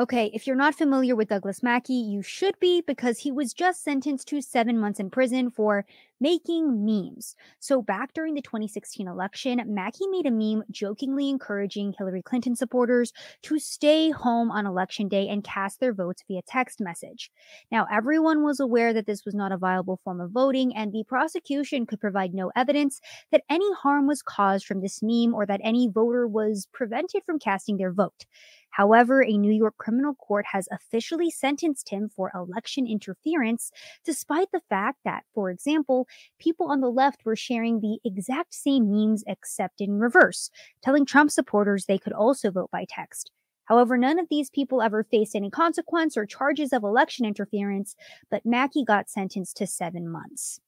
Okay, if you're not familiar with Douglas Mackey, you should be because he was just sentenced to seven months in prison for making memes. So, back during the 2016 election, Mackey made a meme jokingly encouraging Hillary Clinton supporters to stay home on election day and cast their votes via text message. Now, everyone was aware that this was not a viable form of voting, and the prosecution could provide no evidence that any harm was caused from this meme or that any voter was prevented from casting their vote. However, a New York criminal court has officially sentenced him for election interference, despite the fact that, for example, people on the left were sharing the exact same memes except in reverse, telling Trump supporters they could also vote by text. However, none of these people ever faced any consequence or charges of election interference, but Mackey got sentenced to seven months.